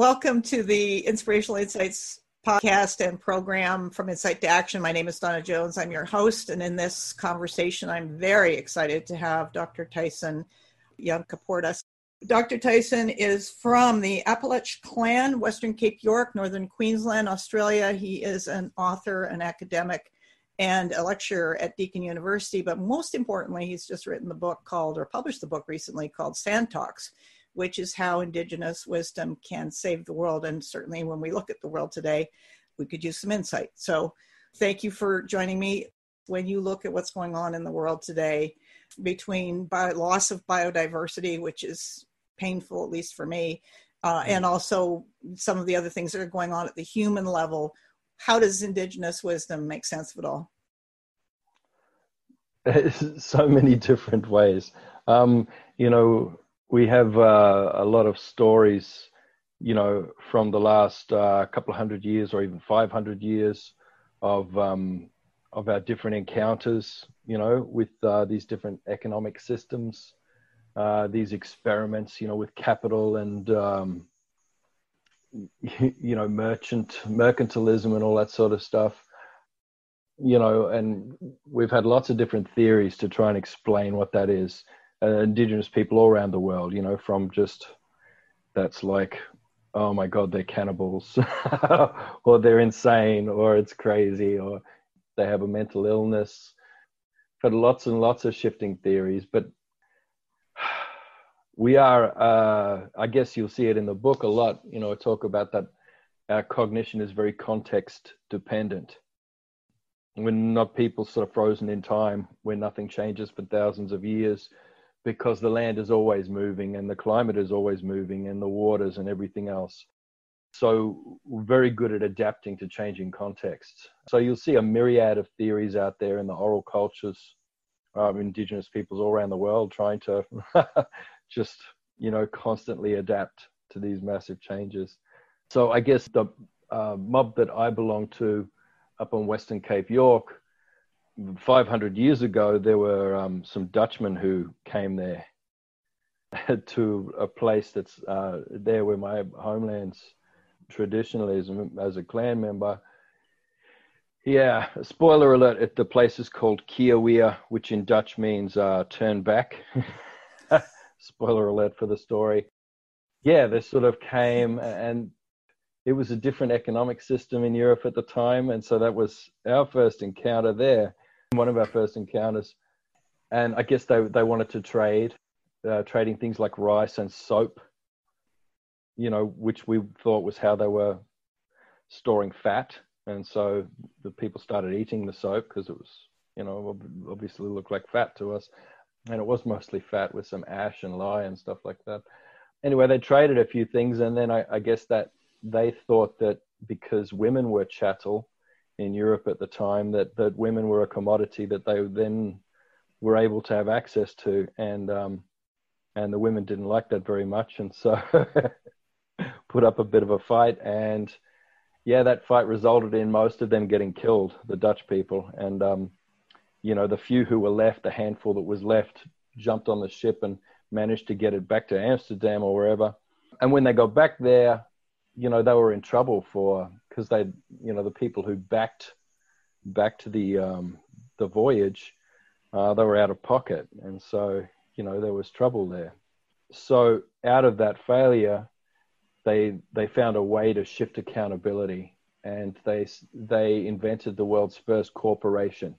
Welcome to the Inspirational Insights podcast and program from Insight to Action. My name is Donna Jones. I'm your host. And in this conversation, I'm very excited to have Dr. Tyson Yunkaporta. Dr. Tyson is from the Apalech Clan, Western Cape York, Northern Queensland, Australia. He is an author, an academic, and a lecturer at Deakin University. But most importantly, he's just written the book called, or published the book recently called Sand Talks which is how Indigenous wisdom can save the world. And certainly when we look at the world today, we could use some insight. So thank you for joining me. When you look at what's going on in the world today, between bio, loss of biodiversity, which is painful, at least for me, uh, and also some of the other things that are going on at the human level, how does Indigenous wisdom make sense of it all? so many different ways. Um, you know, we have uh, a lot of stories, you know, from the last uh, couple of hundred years or even 500 years of um, of our different encounters, you know, with uh, these different economic systems, uh, these experiments, you know, with capital and um, you know, merchant mercantilism and all that sort of stuff. You know, and we've had lots of different theories to try and explain what that is uh, indigenous people all around the world, you know, from just that's like, oh my God, they're cannibals, or they're insane, or it's crazy, or they have a mental illness. Had lots and lots of shifting theories, but we are, uh, I guess you'll see it in the book a lot, you know, I talk about that our cognition is very context dependent. We're not people sort of frozen in time where nothing changes for thousands of years because the land is always moving and the climate is always moving and the waters and everything else. So, very good at adapting to changing contexts. So, you'll see a myriad of theories out there in the oral cultures of indigenous peoples all around the world trying to just, you know, constantly adapt to these massive changes. So, I guess the uh, mob that I belong to up on Western Cape York 500 years ago, there were um, some Dutchmen who came there to a place that's uh, there where my homeland's traditionally as a, clan member. Yeah, spoiler alert, the place is called Keerweer, which in Dutch means uh, turn back. spoiler alert for the story. Yeah, they sort of came and it was a different economic system in Europe at the time. And so that was our first encounter there one of our first encounters. And I guess they, they wanted to trade, uh, trading things like rice and soap, you know, which we thought was how they were storing fat. And so the people started eating the soap because it was, you know, obviously looked like fat to us. And it was mostly fat with some ash and lye and stuff like that. Anyway, they traded a few things. And then I, I guess that they thought that because women were chattel, in Europe at the time that that women were a commodity that they then were able to have access to, and um, and the women didn't like that very much, and so put up a bit of a fight, and yeah, that fight resulted in most of them getting killed, the Dutch people, and um, you know the few who were left, the handful that was left, jumped on the ship and managed to get it back to Amsterdam or wherever. And when they got back there, you know, they were in trouble for because they, you know, the people who backed backed the um, the voyage, uh, they were out of pocket, and so you know there was trouble there. So out of that failure, they they found a way to shift accountability, and they they invented the world's first corporation.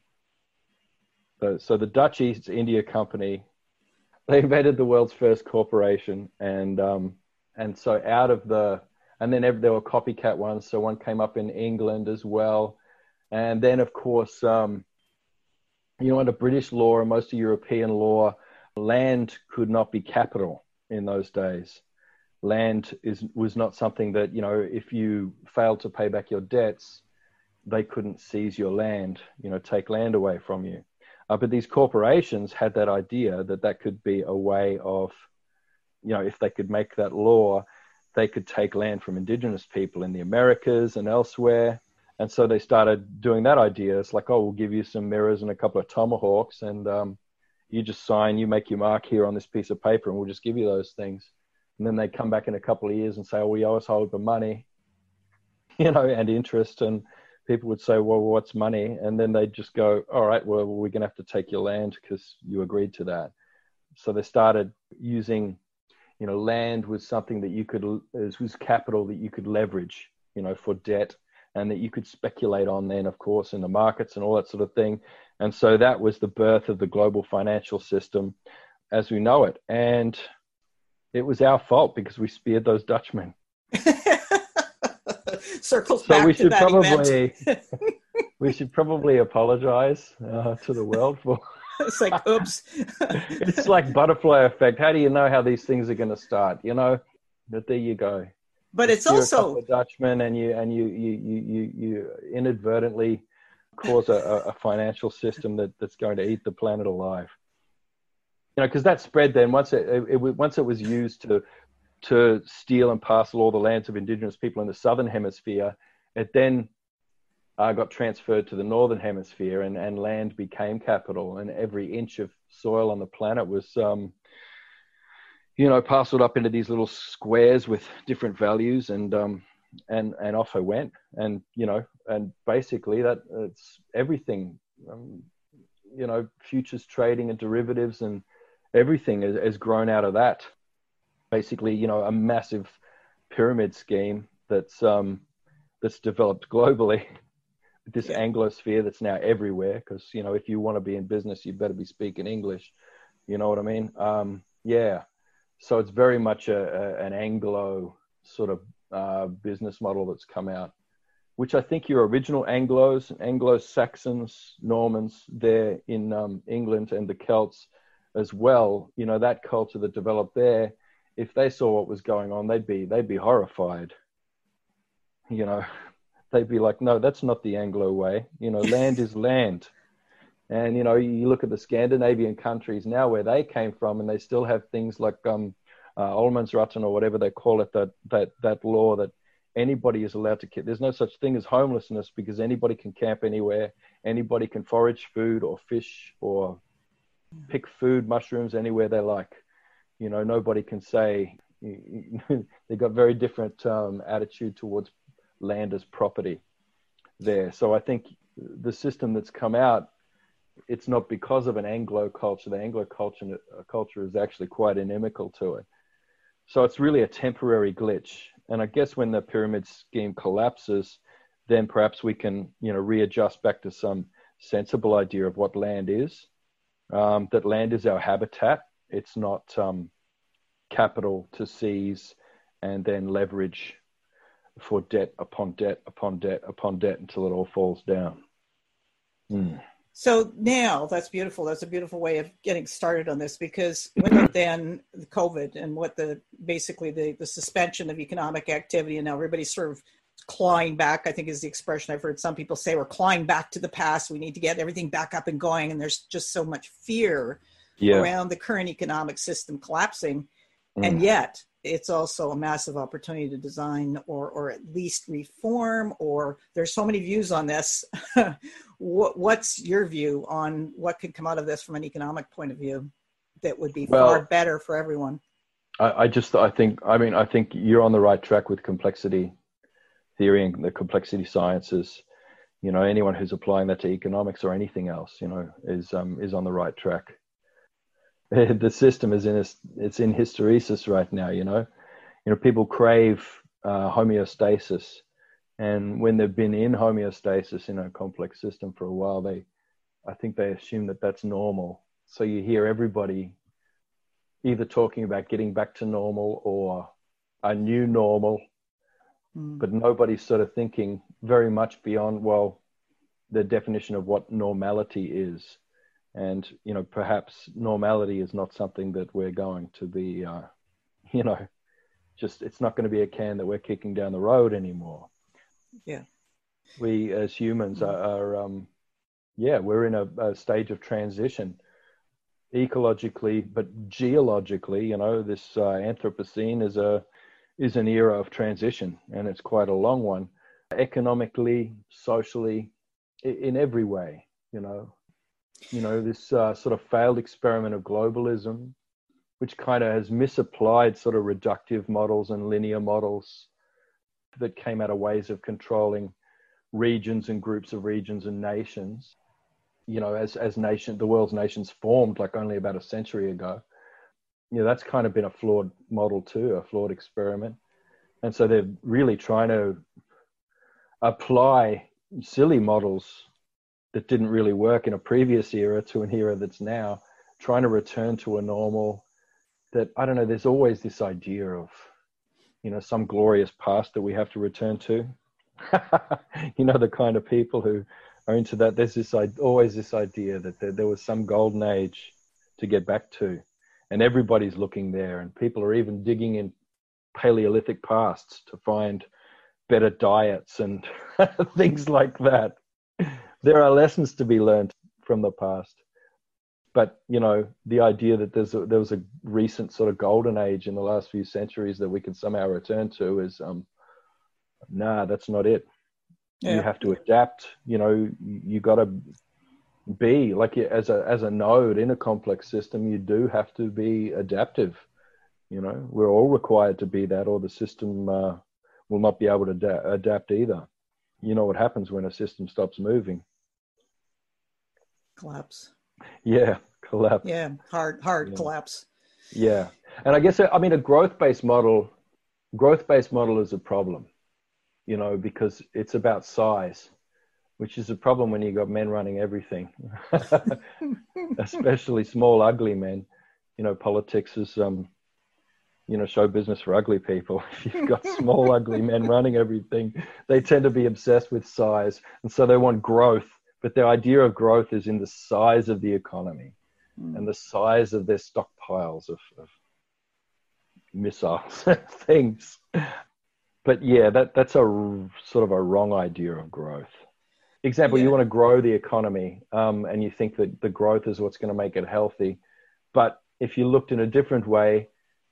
So, so the Dutch East India Company, they invented the world's first corporation, and um, and so out of the and then there were copycat ones. So one came up in England as well, and then of course, um, you know, under British law and most of European law, land could not be capital in those days. Land is was not something that you know if you failed to pay back your debts, they couldn't seize your land, you know, take land away from you. Uh, but these corporations had that idea that that could be a way of, you know, if they could make that law, they could take land from indigenous people in the Americas and elsewhere. And so they started doing that idea. It's like, oh, we'll give you some mirrors and a couple of tomahawks, and um, you just sign, you make your mark here on this piece of paper, and we'll just give you those things. and then they come back in a couple of years and say, "Oh, we owe us hold the money," you know, and interest, and people would say, "Well, what's money?" And then they'd just go, "All right, well, we're going to have to take your land because you agreed to that." So they started using, you know, land was something that you could was capital that you could leverage, you know, for debt, and that you could speculate on. Then, of course, in the markets and all that sort of thing. And so that was the birth of the global financial system as we know it. And it was our fault because we speared those Dutchmen. Circles so back we should probably we should probably apologize uh, to the world for. it's like oops. it's like butterfly effect. How do you know how these things are going to start? You know, but there you go. But it's You're also a Dutchman, and you and you you you you inadvertently cause a, a financial system that, that's going to eat the planet alive you know, because that spread then once it, it, it, once it was used to to steal and parcel all the lands of indigenous people in the southern hemisphere, it then uh, got transferred to the northern hemisphere, and, and land became capital, and every inch of soil on the planet was, um, you know, parceled up into these little squares with different values, and um, and and off I went, and you know, and basically that it's everything, um, you know, futures trading and derivatives and everything has, has grown out of that. Basically, you know, a massive pyramid scheme that's um, that's developed globally. this yeah. Anglosphere that's now everywhere. Because you know, if you want to be in business, you better be speaking English. You know what I mean? Um, yeah. So it's very much a, a an Anglo sort of uh, business model that's come out, which I think your original Anglo's, Anglo Saxons, Normans there in um, England and the Celts as well, you know, that culture that developed there, if they saw what was going on, they'd be they'd be horrified. You know, they'd be like, no, that's not the Anglo way. You know, land is land. And you know, you look at the Scandinavian countries now where they came from, and they still have things like um, uh, or whatever they call it, that that that law that anybody is allowed to. Kill. There's no such thing as homelessness because anybody can camp anywhere, anybody can forage food or fish or pick food, mushrooms anywhere they like. You know, nobody can say they've got very different um, attitude towards land as property there. So I think the system that's come out, it's not because of an Anglo culture. The Anglo culture culture is actually quite inimical to it. So it's really a temporary glitch. And I guess when the pyramid scheme collapses, then perhaps we can, you know, readjust back to some sensible idea of what land is um, that land is our habitat. It's not um, capital to seize and then leverage for debt upon debt upon debt upon debt until it all falls down. Mm. So now that's beautiful. That's a beautiful way of getting started on this because with then the COVID and what the basically the, the suspension of economic activity and now everybody's sort of clawing back, I think is the expression I've heard some people say, we're clawing back to the past. We need to get everything back up and going. And there's just so much fear yeah. around the current economic system collapsing. Mm. And yet it's also a massive opportunity to design or, or at least reform, or there's so many views on this. what, what's your view on what could come out of this from an economic point of view that would be well, far better for everyone? I, I just, I think, I mean, I think you're on the right track with complexity theory and the complexity sciences, you know, anyone who's applying that to economics or anything else, you know, is um, is on the right track. the system is in a, it's in hysteresis right now. You know, you know, people crave uh, homeostasis, and when they've been in homeostasis in a complex system for a while, they, I think they assume that that's normal. So you hear everybody either talking about getting back to normal or a new normal mm. but nobody's sort of thinking very much beyond well the definition of what normality is and you know perhaps normality is not something that we're going to be uh, you know just it's not going to be a can that we're kicking down the road anymore yeah we as humans mm. are, are um, yeah we're in a, a, stage of transition ecologically but geologically you know this uh, anthropocene is a is an era of transition, and it's quite a long one, economically, socially, in every way. You know, you know this uh, sort of failed experiment of globalism which kind of has misapplied sort of reductive models and linear models that came out of ways of controlling regions and groups of regions and nations. You know, as as nation, the world's nations formed like only about a century ago. You know, that's kind of been a flawed model too, a flawed experiment. And so they're really trying to apply silly models that didn't really work in a previous era to an era that's now trying to return to a normal that I don't know, there's always this idea of, you know, some glorious past that we have to return to. you know, the kind of people who are into that. There's this always this idea that there, there was some golden age to get back to, and everybody's looking there, and people are even digging in Paleolithic pasts to find better diets and things like that. There are lessons to be learned from the past but you know the idea that there's a, there was a recent sort of golden age in the last few centuries that we can somehow return to is um nah that's not it. Yeah. you have to adapt you know you, got to be like as a as a node in a complex system you do have to be adaptive you know. We're all required to be that or the system uh, will not be able to da- adapt either. You know what happens when a system stops moving collapse yeah, collapse. Yeah, hard, hard yeah. collapse. Yeah, and I guess I mean a growth-based model. Growth-based model is a problem, you know, because it's about size, which is a problem when you've got men running everything, especially small, ugly men. You know, politics is um, you know, show business for ugly people. If you've got small, ugly men running everything, they tend to be obsessed with size, and so they want growth but the idea of growth is in the size of the economy mm. and the size of their stockpiles of, of missiles and things. But yeah, that, that's a sort of a wrong idea of growth. Example, yeah. you want to grow the economy um, and you think that the growth is what's going to make it healthy. But if you looked in a different way,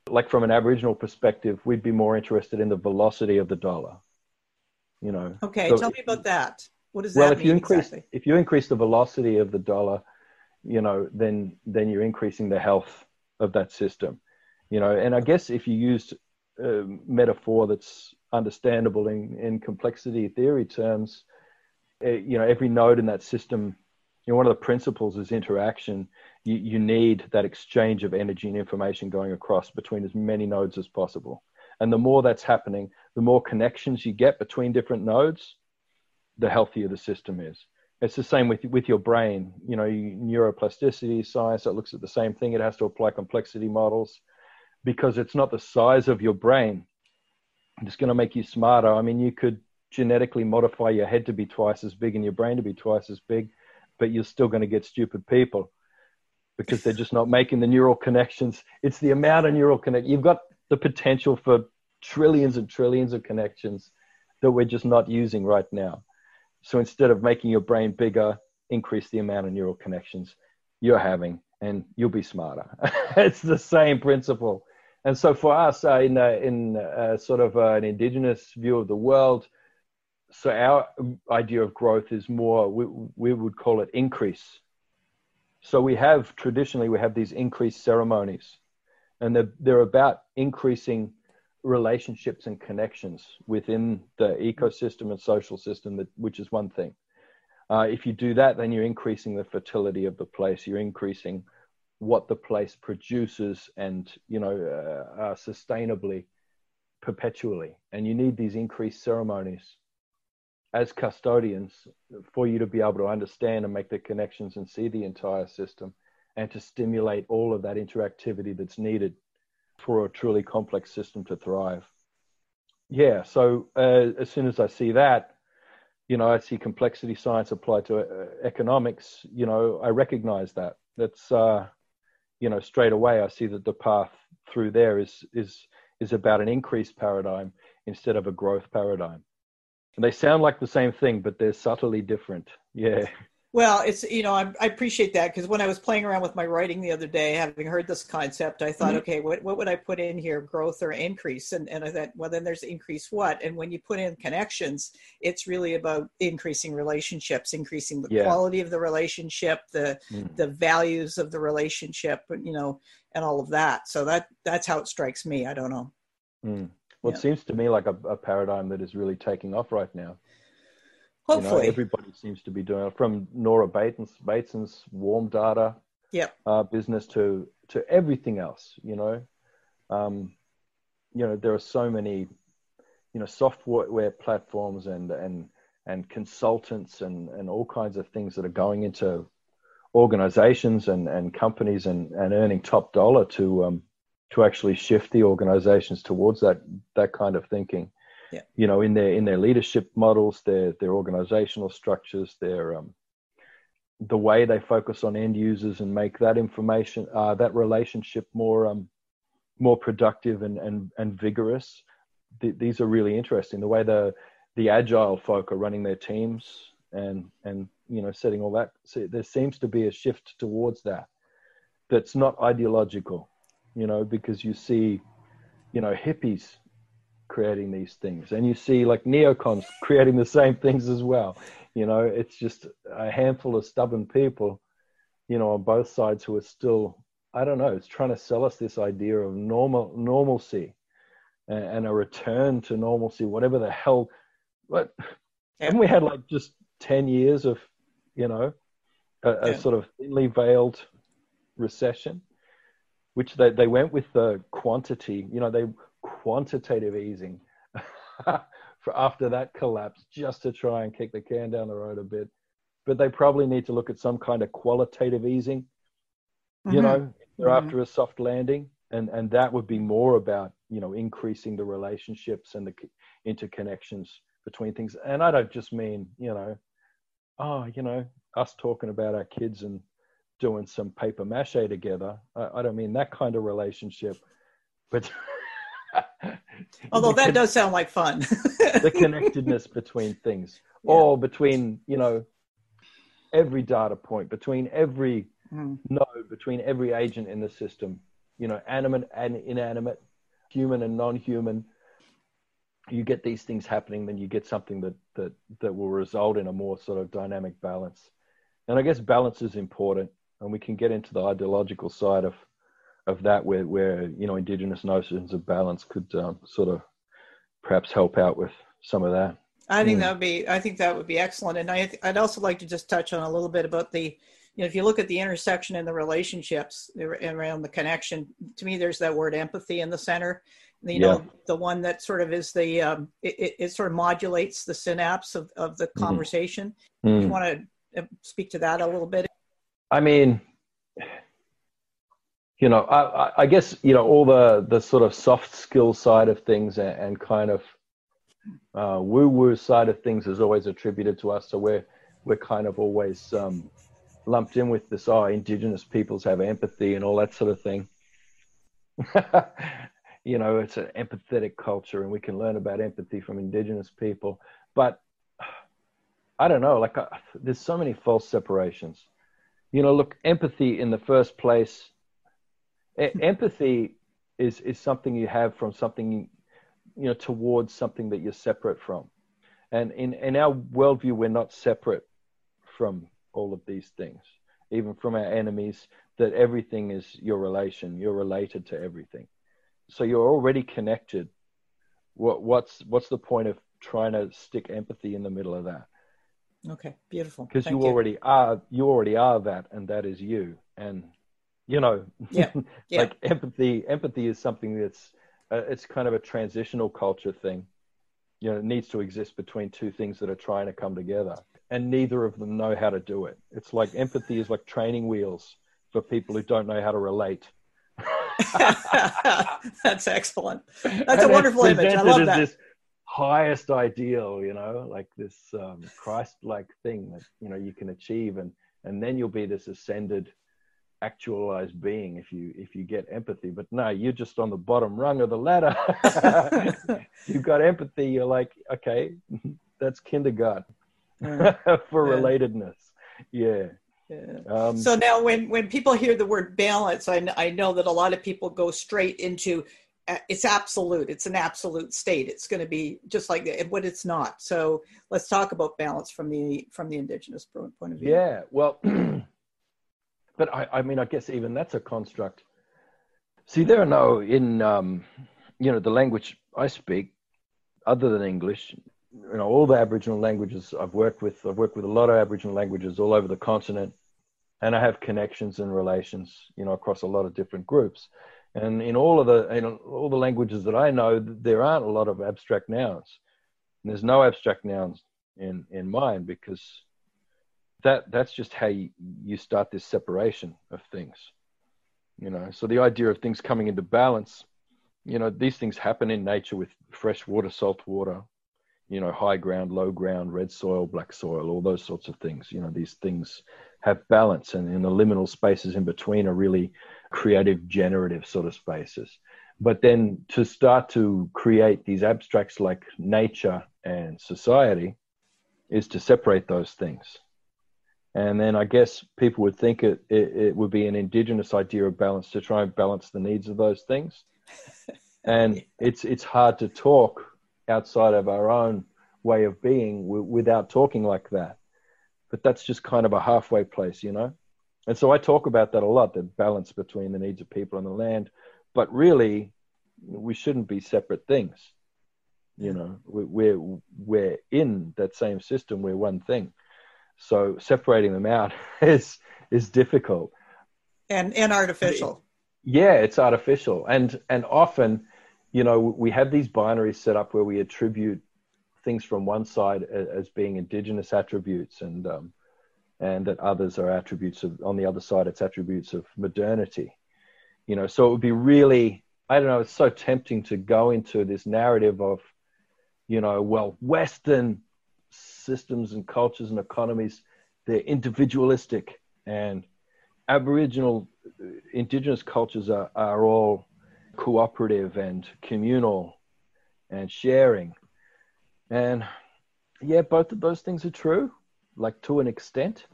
like from an Aboriginal perspective, we'd be more interested in the velocity of the dollar. You know. Okay, so, tell me about that. What does well, that if you increase exactly? if you increase the velocity of the dollar, you know, then then you're increasing the health of that system, you know. And I guess if you use a metaphor that's understandable in, in complexity theory terms, uh, you know, every node in that system, you know, one of the principles is interaction. You, you need that exchange of energy and information going across between as many nodes as possible. And the more that's happening, the more connections you get between different nodes, the healthier the system is. It's the same with with your brain. You know, neuroplasticity science that looks at the same thing. It has to apply complexity models because it's not the size of your brain. It's going to make you smarter. I mean, you could genetically modify your head to be twice as big and your brain to be twice as big, but you're still going to get stupid people because they're just not making the neural connections. It's the amount of neural connect. You've got the potential for trillions and trillions of connections that we're just not using right now. So instead of making your brain bigger, increase the amount of neural connections you're having, and you'll be smarter. it's the same principle. And so for us, uh, in uh, in uh, sort of uh, an indigenous view of the world, so our idea of growth is more we, we would call it increase. So we have traditionally we have these increase ceremonies, and they're they're about increasing relationships and connections within the ecosystem and social system, that, which is one thing. Uh, if you do that, then you're increasing the fertility of the place. You're increasing what the place produces and, you know, uh, uh, sustainably, perpetually. And you need these increased ceremonies as custodians for you to be able to understand and make the connections and see the entire system and to stimulate all of that interactivity that's needed for a truly complex system to thrive. Yeah, so uh, as soon as I see that, you know, I see complexity science applied to uh, economics, you know, I recognize that. That's, uh, you know, straight away I see that the path through there is, is, is about an increased paradigm instead of a growth paradigm. And they sound like the same thing, but they're subtly different. Yeah. Well, it's you know I, I appreciate that because when I was playing around with my writing the other day, having heard this concept, I thought, mm-hmm. okay, what what would I put in here, growth or increase? And and I thought, well, then there's increase what? And when you put in connections, it's really about increasing relationships, increasing the yeah. quality of the relationship, the mm. the values of the relationship. You know, and all of that. So that that's how it strikes me. I don't know. Mm. Well, yeah. it seems to me like a, a, paradigm that is really taking off right now. Hopefully, you know, everybody seems to be doing it. From Nora Bateson's, Bateson's warm data yep. uh, business to to everything else. You know, um, you know there are so many, you know, software platforms and and and consultants and and all kinds of things that are going into organizations and and companies and and earning top dollar to um, to actually shift the organizations towards that that kind of thinking. Yeah. You know, in their in their leadership models, their their organizational structures, their um, the way they focus on end users and make that information uh, that relationship more um, more productive and and, and vigorous. Th- these are really interesting. The way the the agile folk are running their teams and and you know setting all that. So there seems to be a shift towards that. That's not ideological you know, because you see, you know, hippies creating these things and you see like neocons creating the same things as well. You know, it's just a handful of stubborn people, you know, on both sides who are still, I don't know, it's trying to sell us this idea of normal normalcy and, and a return to normalcy, whatever the hell. But and we had like just 10 years of, you know, a, a yeah. sort of thinly veiled recession? which they, they went with the quantity, you know, they quantitative easing for after that collapse just to try and kick the can down the road a bit. But they probably need to look at some kind of qualitative easing, mm-hmm. you know, they're mm-hmm. after a soft landing. And, and that would be more about, you know, increasing the relationships and the interconnections between things. And I don't just mean, you know, oh, you know, us talking about our kids and doing some paper mache together. I, I don't mean that kind of relationship, but although that does sound like fun, the connectedness between things, yeah. or between you know every data point, between every mm. node, between every agent in the system, you know, animate and inanimate, human and non-human. You get these things happening, then you get something that that that will result in a more sort of dynamic balance. And I guess balance is important and we can get into the ideological side of of that where where you know indigenous notions of balance could um, sort of perhaps help out with some of that i think mm. that would be i think that would be excellent and I, i'd also like to just touch on a little bit about the you know if you look at the intersection and the relationships around the connection to me there's that word empathy in the center you yeah. know the one that sort of is the um, it, it, sort of modulates the synapse of, of the mm-hmm. conversation mm. you want to uh, speak to that a little bit I mean, you know, I, I, guess you know all the the sort of soft skill side of things and, and kind of uh, woo woo side of things is always attributed to us. So we're we're kind of always um, lumped in with this. Oh, indigenous peoples have empathy and all that sort of thing. you know, it's an empathetic culture, and we can learn about empathy from indigenous people. But I don't know, like uh, there's so many false separations you know look empathy in the first place empathy is is something you have from something you know towards something that you're separate from. And in in our worldview we're not separate from all of these things even from our enemies that everything is your relation. You're related to everything. So you're already connected. What what's what's the point of trying to stick empathy in the middle of that? Okay, beautiful. Because you, you. already are, you already are that, and that is you. And you know, yeah, yeah. like empathy. Empathy is something that's uh, it's kind of a transitional culture thing. You know, it needs to exist between two things that are trying to come together, and neither of them know how to do it. It's like empathy is like training wheels for people who don't know how to relate. That's excellent. That's and a wonderful image. I love that. This, highest ideal, you know, like this um, Christ-like thing that you know you can achieve, and and then you'll be this ascended, actualized being if you if you get empathy. But no, you're just on the bottom rung of the ladder. You've got empathy. You're like, okay, that's kindergarten for yeah. relatedness. Yeah. Yeah. Um, so now, when when people hear the word balance, I, I know that a lot of people go straight into it's absolute it's an absolute state it's going to be just like that but it's not so let's talk about balance from the from the indigenous point of view yeah well but I, I mean i guess even that's a construct See, there are no in um, you know the language I speak, other than English. You know, all the Aboriginal languages I've worked with. I've worked with a lot of Aboriginal languages all over the continent, and I have connections and relations, you know, across a lot of different groups. And in all of the in all the languages that I know, there aren't a lot of abstract nouns. And there's no abstract nouns in in mine because that that's just how you, you start this separation of things you know? So the idea of things coming into balance you know these things happen in nature with fresh water salt water you know high ground low ground red soil black soil all those sorts of things. You know these things have balance and in the liminal spaces in between are really creative generative sort of spaces. But then to start to create these abstracts like nature and society is to separate those things and then I guess people would think it, it, it, would be an indigenous idea of balance to try and balance the needs of those things. And it's, it's hard to talk outside of our own way of being w- without talking like that. But that's just kind of a halfway place, you know? And so I talk about that a lot the balance between the needs of people and the land. But really, we shouldn't be separate things. You know, we're, we're in that same system, we're one thing so separating them out is is difficult and and artificial. Yeah, it's artificial, and and often, you know, we have these binaries set up where we attribute things from one side as being indigenous attributes, and um, and that others are attributes of on the other side it's attributes of modernity. You know, so it would be really I don't know. It's so tempting to go into this narrative of, you know, well, Western systems and cultures and economies, they're individualistic and Aboriginal, indigenous cultures are, are all cooperative and communal and sharing. And yeah, both of those things are true, like to an extent,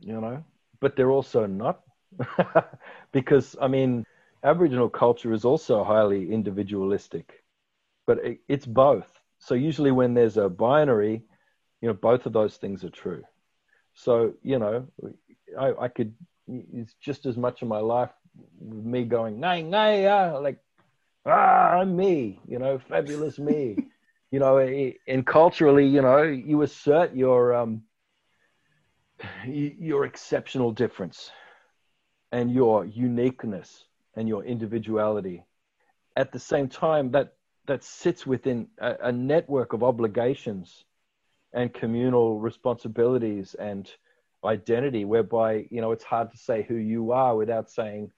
you know, but they're also not. because, I mean, Aboriginal culture is also highly individualistic, but it, it's both. So usually when there's a binary, you know, both of those things are true. So, you know, I, I could, it's just as much of my life with me going, nay, nay, ah, like, ah, I'm me, you know, fabulous me. you know, and culturally, you know, you assert your, um, your exceptional difference and your uniqueness and your individuality. At the same time, that that sits within a, a network of obligations and communal responsibilities and identity whereby you know it's hard to say who you are without saying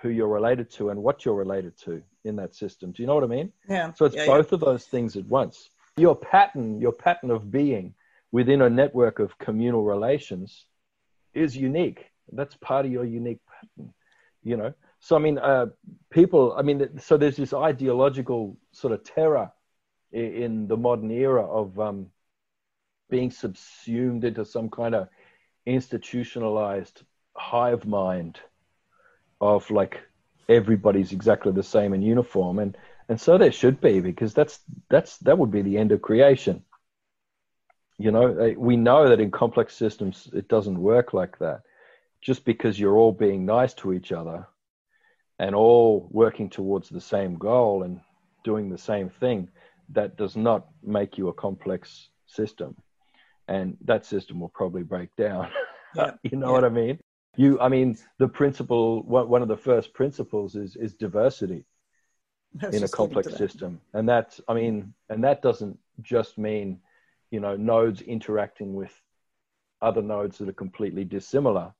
who you're related to and what you're related to in that system. Do you know what i mean? Yeah. So it's yeah, both yeah. of those things at once. Your pattern your pattern of being within a network of communal relations is unique. That's part of your unique pattern you know so I mean, uh, people. I mean, so there's this ideological sort of terror in, in the modern era of um, being subsumed into some kind of institutionalized hive mind of like everybody's exactly the same in uniform, and and so there should be because that's that's that would be the end of creation. You know, we know that in complex systems it doesn't work like that. Just because you're all being nice to each other and all working towards the same goal and doing the same thing, that does not make you a complex system. And that system will probably break down. Yeah. you know yeah. what I mean? You, I mean, the principle, one of the first principles is, is diversity in a complex system. And that's, I mean, and that doesn't just mean, you know, nodes interacting with other nodes that are completely dissimilar.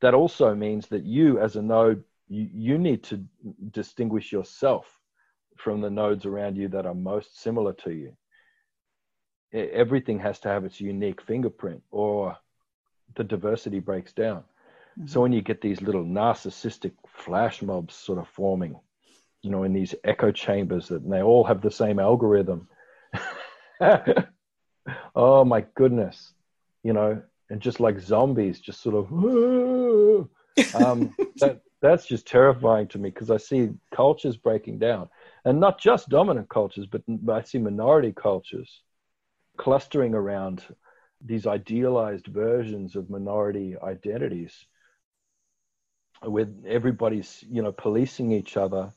That also means that you as a node you, you need to distinguish yourself from the nodes around you that are most similar to you. Everything has to have its unique fingerprint, or the diversity breaks down. Mm-hmm. So when you get these little narcissistic flash mobs sort of forming, you know, in these echo chambers that they all have the same algorithm. oh my goodness, you know, and just like zombies, just sort of, um, that that's just terrifying to me because I see cultures breaking down, and not just dominant cultures, but I see minority cultures clustering around these idealized versions of minority identities. with everybody's you know policing each other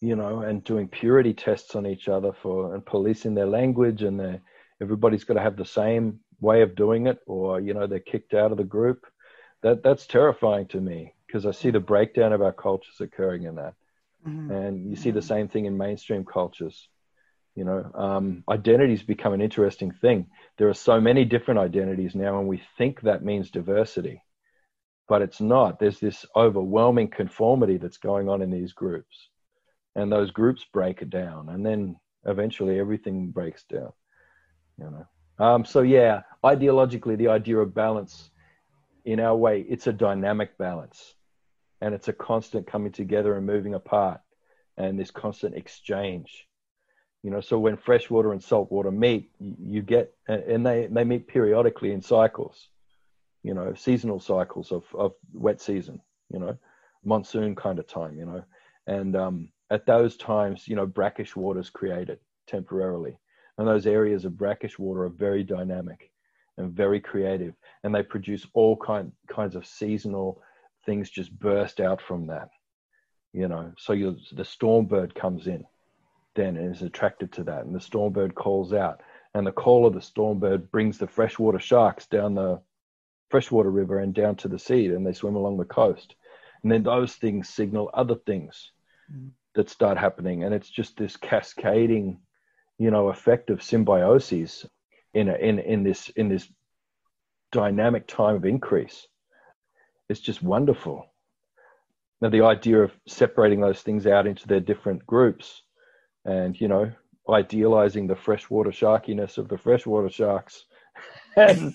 you know and doing purity tests on each other for and policing their language and their everybody's got to have the same way of doing it or you know they're kicked out of the group that that's terrifying to me because i see the breakdown of our cultures occurring in that mm-hmm. and you see the same thing in mainstream cultures you know um, identities become an interesting thing there are so many different identities now and we think that means diversity but it's not. There's this overwhelming conformity that's going on in these groups, and those groups break it down, and then eventually everything breaks down. You know. Um, so yeah, ideologically, the idea of balance, in our way, it's a dynamic balance, and it's a constant coming together and moving apart, and this constant exchange. You know, so when freshwater and saltwater meet, you get, and they they meet periodically in cycles you know, seasonal cycles of, of wet season, you know, monsoon kind of time, you know. And um, at those times, you know, brackish water is created temporarily. And those areas of brackish water are very dynamic and very creative. And they produce all kind, kinds of seasonal things just burst out from that, you know. So you the storm bird comes in then and is attracted to that. And the storm bird calls out. And the call of the storm bird brings the freshwater sharks down the freshwater river and down to the sea and they swim along the coast and then those things signal other things mm. that start happening and it's just this cascading you know effect of symbiosis in a, in in this in this dynamic time of increase it's just wonderful now the idea of separating those things out into their different groups and you know idealizing the freshwater sharkiness of the freshwater sharks and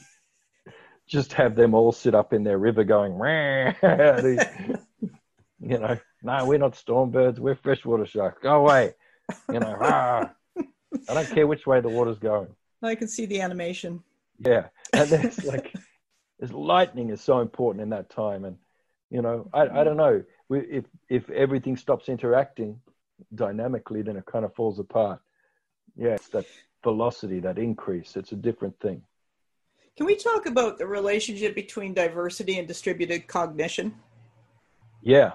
just have them all sit up in their river going, you know, no, we're not stormbirds, we're freshwater sharks. Go away. You know, ah. I don't care which way the water's going. I can see the animation. Yeah. And there's like, there's lightning is so important in that time. And, you know, I, I don't know. If, if everything stops interacting dynamically, then it kind of falls apart. Yeah, it's that velocity, that increase. It's a different thing. Can we talk about the relationship between diversity and distributed cognition? Yeah.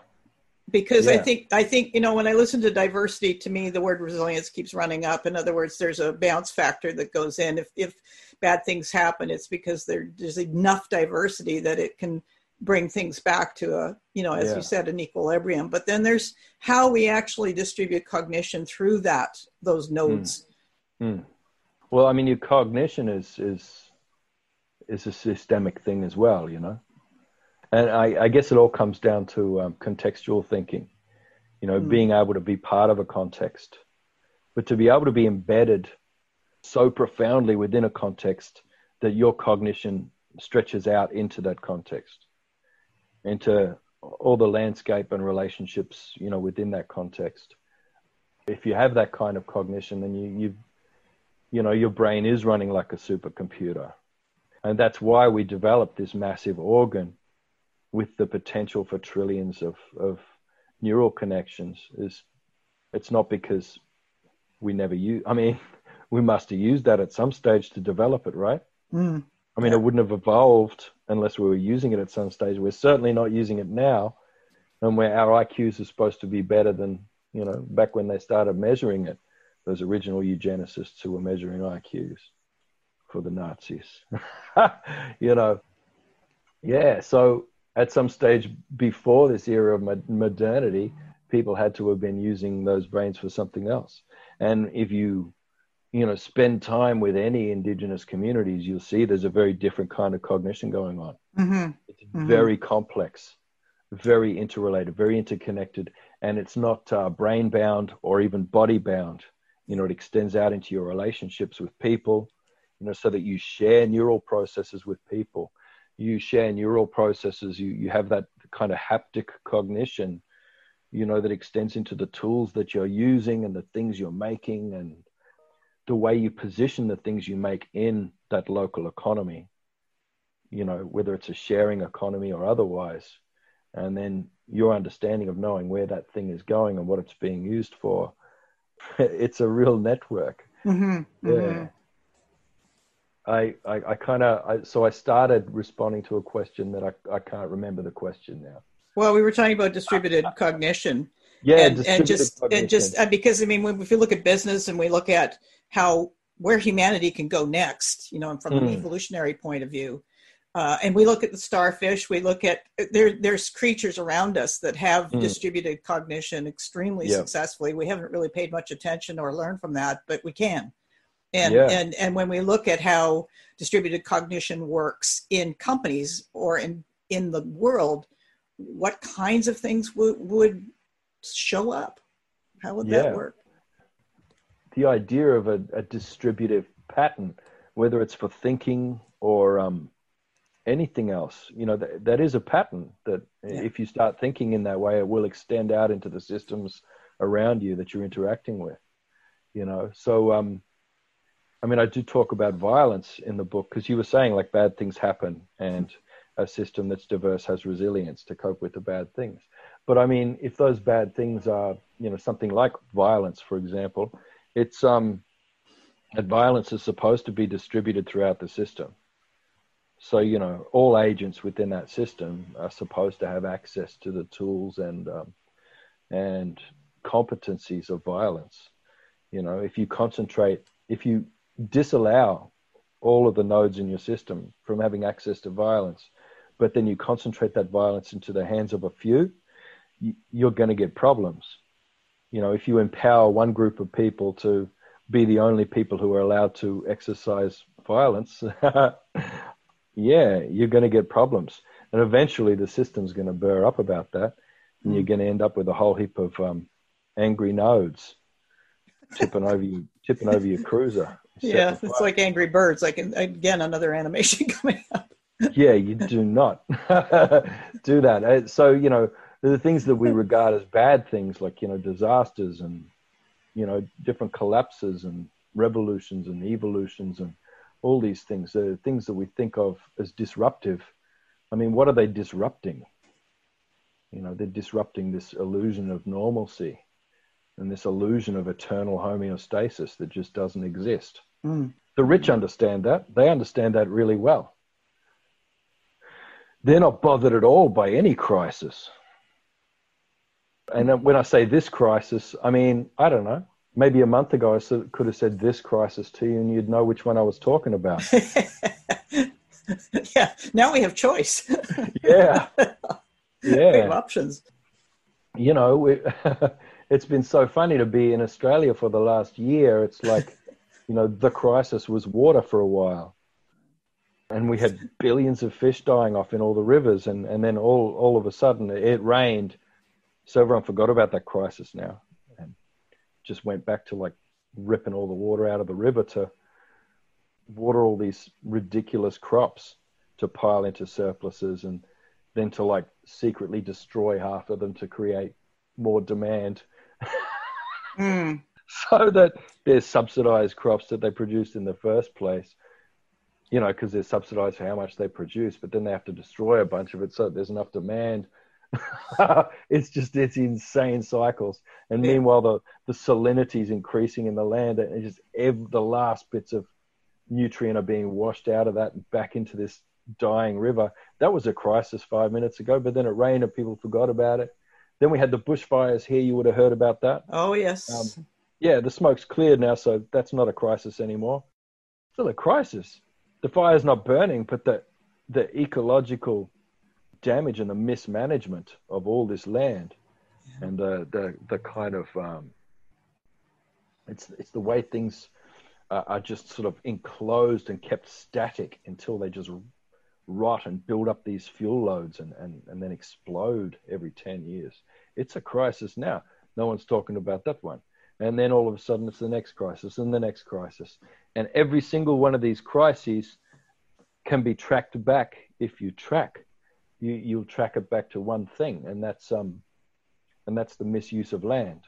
Because yeah. I think I think you know when I listen to diversity, to me the word resilience keeps running up. In other words, there's a bounce factor that goes in. If if bad things happen, it's because there, there's enough diversity that it can bring things back to a you know as yeah. you said an equilibrium. But then there's how we actually distribute cognition through that those nodes. Mm. Mm. Well, I mean, your cognition is is is a systemic thing as well, you know. And I, I guess it all comes down to um, contextual thinking, you know, mm. being able to be part of a context, but to be able to be embedded so profoundly within a context that your cognition stretches out into that context, into all the landscape and relationships, you know, within that context. If you have that kind of cognition, then you, you, you know, your brain is running like a supercomputer and that's why we developed this massive organ with the potential for trillions of, of neural connections. Is it's not because we never use. I mean, we must have used that at some stage to develop it, right? Mm. I mean, yeah. it wouldn't have evolved unless we were using it at some stage. We're certainly not using it now, and where our IQs are supposed to be better than you know back when they started measuring it. Those original eugenicists who were measuring IQs for the Nazis. you know, yeah. So at some stage before this era of modernity, people had to have been using those brains for something else. And if you, you know, spend time with any indigenous communities, you'll see there's a very different kind of cognition going on. Mm-hmm. It's mm-hmm. very complex, very interrelated, very interconnected, and it's not uh, brain bound or even body bound. You know, it extends out into your relationships with people, you know, so that you share neural processes with people. You share neural processes, you, you have that kind of haptic cognition, you know, that extends into the tools that you're using and the things you're making and the way you position the things you make in that local economy, you know, whether it's a sharing economy or otherwise. And then your understanding of knowing where that thing is going and what it's being used for. it's a real network. Mm-hmm, yeah. Mm-hmm. I, I, I kind of, so I started responding to a question that I, I can't remember the question now. Well, we were talking about distributed cognition. Yeah, and, and just cognition. and just uh, because I mean, when, if you look at business and we look at how where humanity can go next, you know, from mm. an hmm. evolutionary point of view, uh, and we look at the starfish. We look at there. There's creatures around us that have mm. distributed cognition extremely successfully. We haven't really paid much attention or learned from that, but we can. And yeah. and and when we look at how distributed cognition works in companies or in in the world, what kinds of things would would show up? How would yeah. that work? The idea of a, a distributive pattern, whether it's for thinking or um, anything else you know that, that is a pattern that yeah. if you start thinking in that way it will extend out into the systems around you that you're interacting with you know so um i mean i do talk about violence in the book because you were saying like bad things happen and a system that's diverse has resilience to cope with the bad things but i mean if those bad things are you know something like violence for example it's um that violence is supposed to be distributed throughout the system. So you know all agents within that system are supposed to have access to the tools and um, and competencies of violence. You know if you concentrate if you disallow all of the nodes in your system from having access to violence but then you concentrate that violence into the hands of a few you're going to get problems you know if you empower one group of people to be the only people who are allowed to exercise violence yeah, you're going to get problems. And eventually the system's going to burr up about that. And you're hmm. going to end up with a whole heap of um, angry nodes tipping over you, tipping over your cruiser. Yeah, it's like Angry Birds. Like again, another animation coming up. yeah, you do not do that. Uh, so you know the things that we regard as bad things, like you know disasters and you know different collapses and revolutions and evolutions and all these things, uh, things that we think of as disruptive. I mean, what are they disrupting? You know, they're disrupting this illusion of normalcy and this illusion of eternal homeostasis that just doesn't exist. Mm. The rich understand that. They understand that really well. They're not bothered at all by any crisis. And when I say this crisis, I mean, I don't know maybe a month ago, I could have said this crisis to you, and you'd know which one I was talking about. yeah, now we have choice. yeah, yeah, we have options. You know, we, it's been so funny to be in Australia for the last year. It's like, you know, the crisis was water for a while. And we had billions of fish dying off in all the rivers, and, and then all, all of a sudden it rained. So everyone forgot about that crisis now and just went back to like ripping all the water out of the river to water all these ridiculous crops to pile into surpluses and then to like secretly destroy half of them to create more demand. mm. So that there's subsidized crops that they produced in the first place, you know, because they're subsidized for how much they produce, but then they have to destroy a bunch of it so there's enough demand it's just it's insane cycles. And yeah. meanwhile, the the salinity is increasing in the land, and just every, the last bits of nutrient are being washed out of that and back into this dying river. That was a crisis five minutes ago, but then it rained and people forgot about it. Then we had the bushfires here. You would have heard about that. Oh yes. Um, yeah, the smoke's cleared now, so that's not a crisis anymore. Still a crisis. The fire's not burning, but the the ecological damage and the mismanagement of all this land yeah. and the, the, the kind of um, it's it's the way things are, are just sort of enclosed and kept static until they just rot and build up these fuel loads and, and, and then explode every 10 years. It's a crisis now. No one's talking about that one. And then all of a sudden it's the next crisis and the next crisis. And every single one of these crises can be tracked back if you track you, you'll track it back to one thing, and that's um, and that's the misuse of land.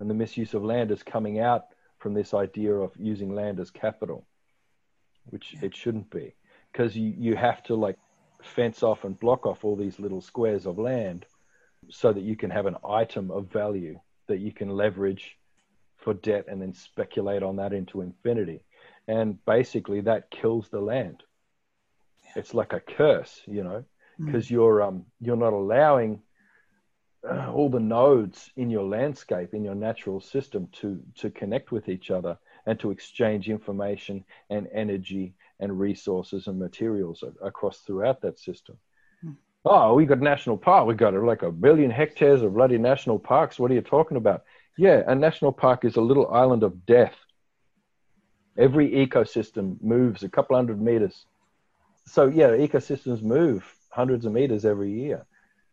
And the misuse of land is coming out from this idea of using land as capital, which it shouldn't be, because you, you have to like fence off and block off all these little squares of land so that you can have an item of value that you can leverage for debt and then speculate on that into infinity. And basically, that kills the land it's like a curse, you know. because mm. you're um you're not allowing uh, all the nodes in your landscape in your natural system to to connect with each other and to exchange information and energy and resources and materials across throughout that system. Mm. Oh, we got national park. We got like a billion hectares of bloody national parks. What are you talking about? Yeah, a national park is a little island of death. Every ecosystem moves a couple hundred meters. So yeah, ecosystems move hundreds of meters every year.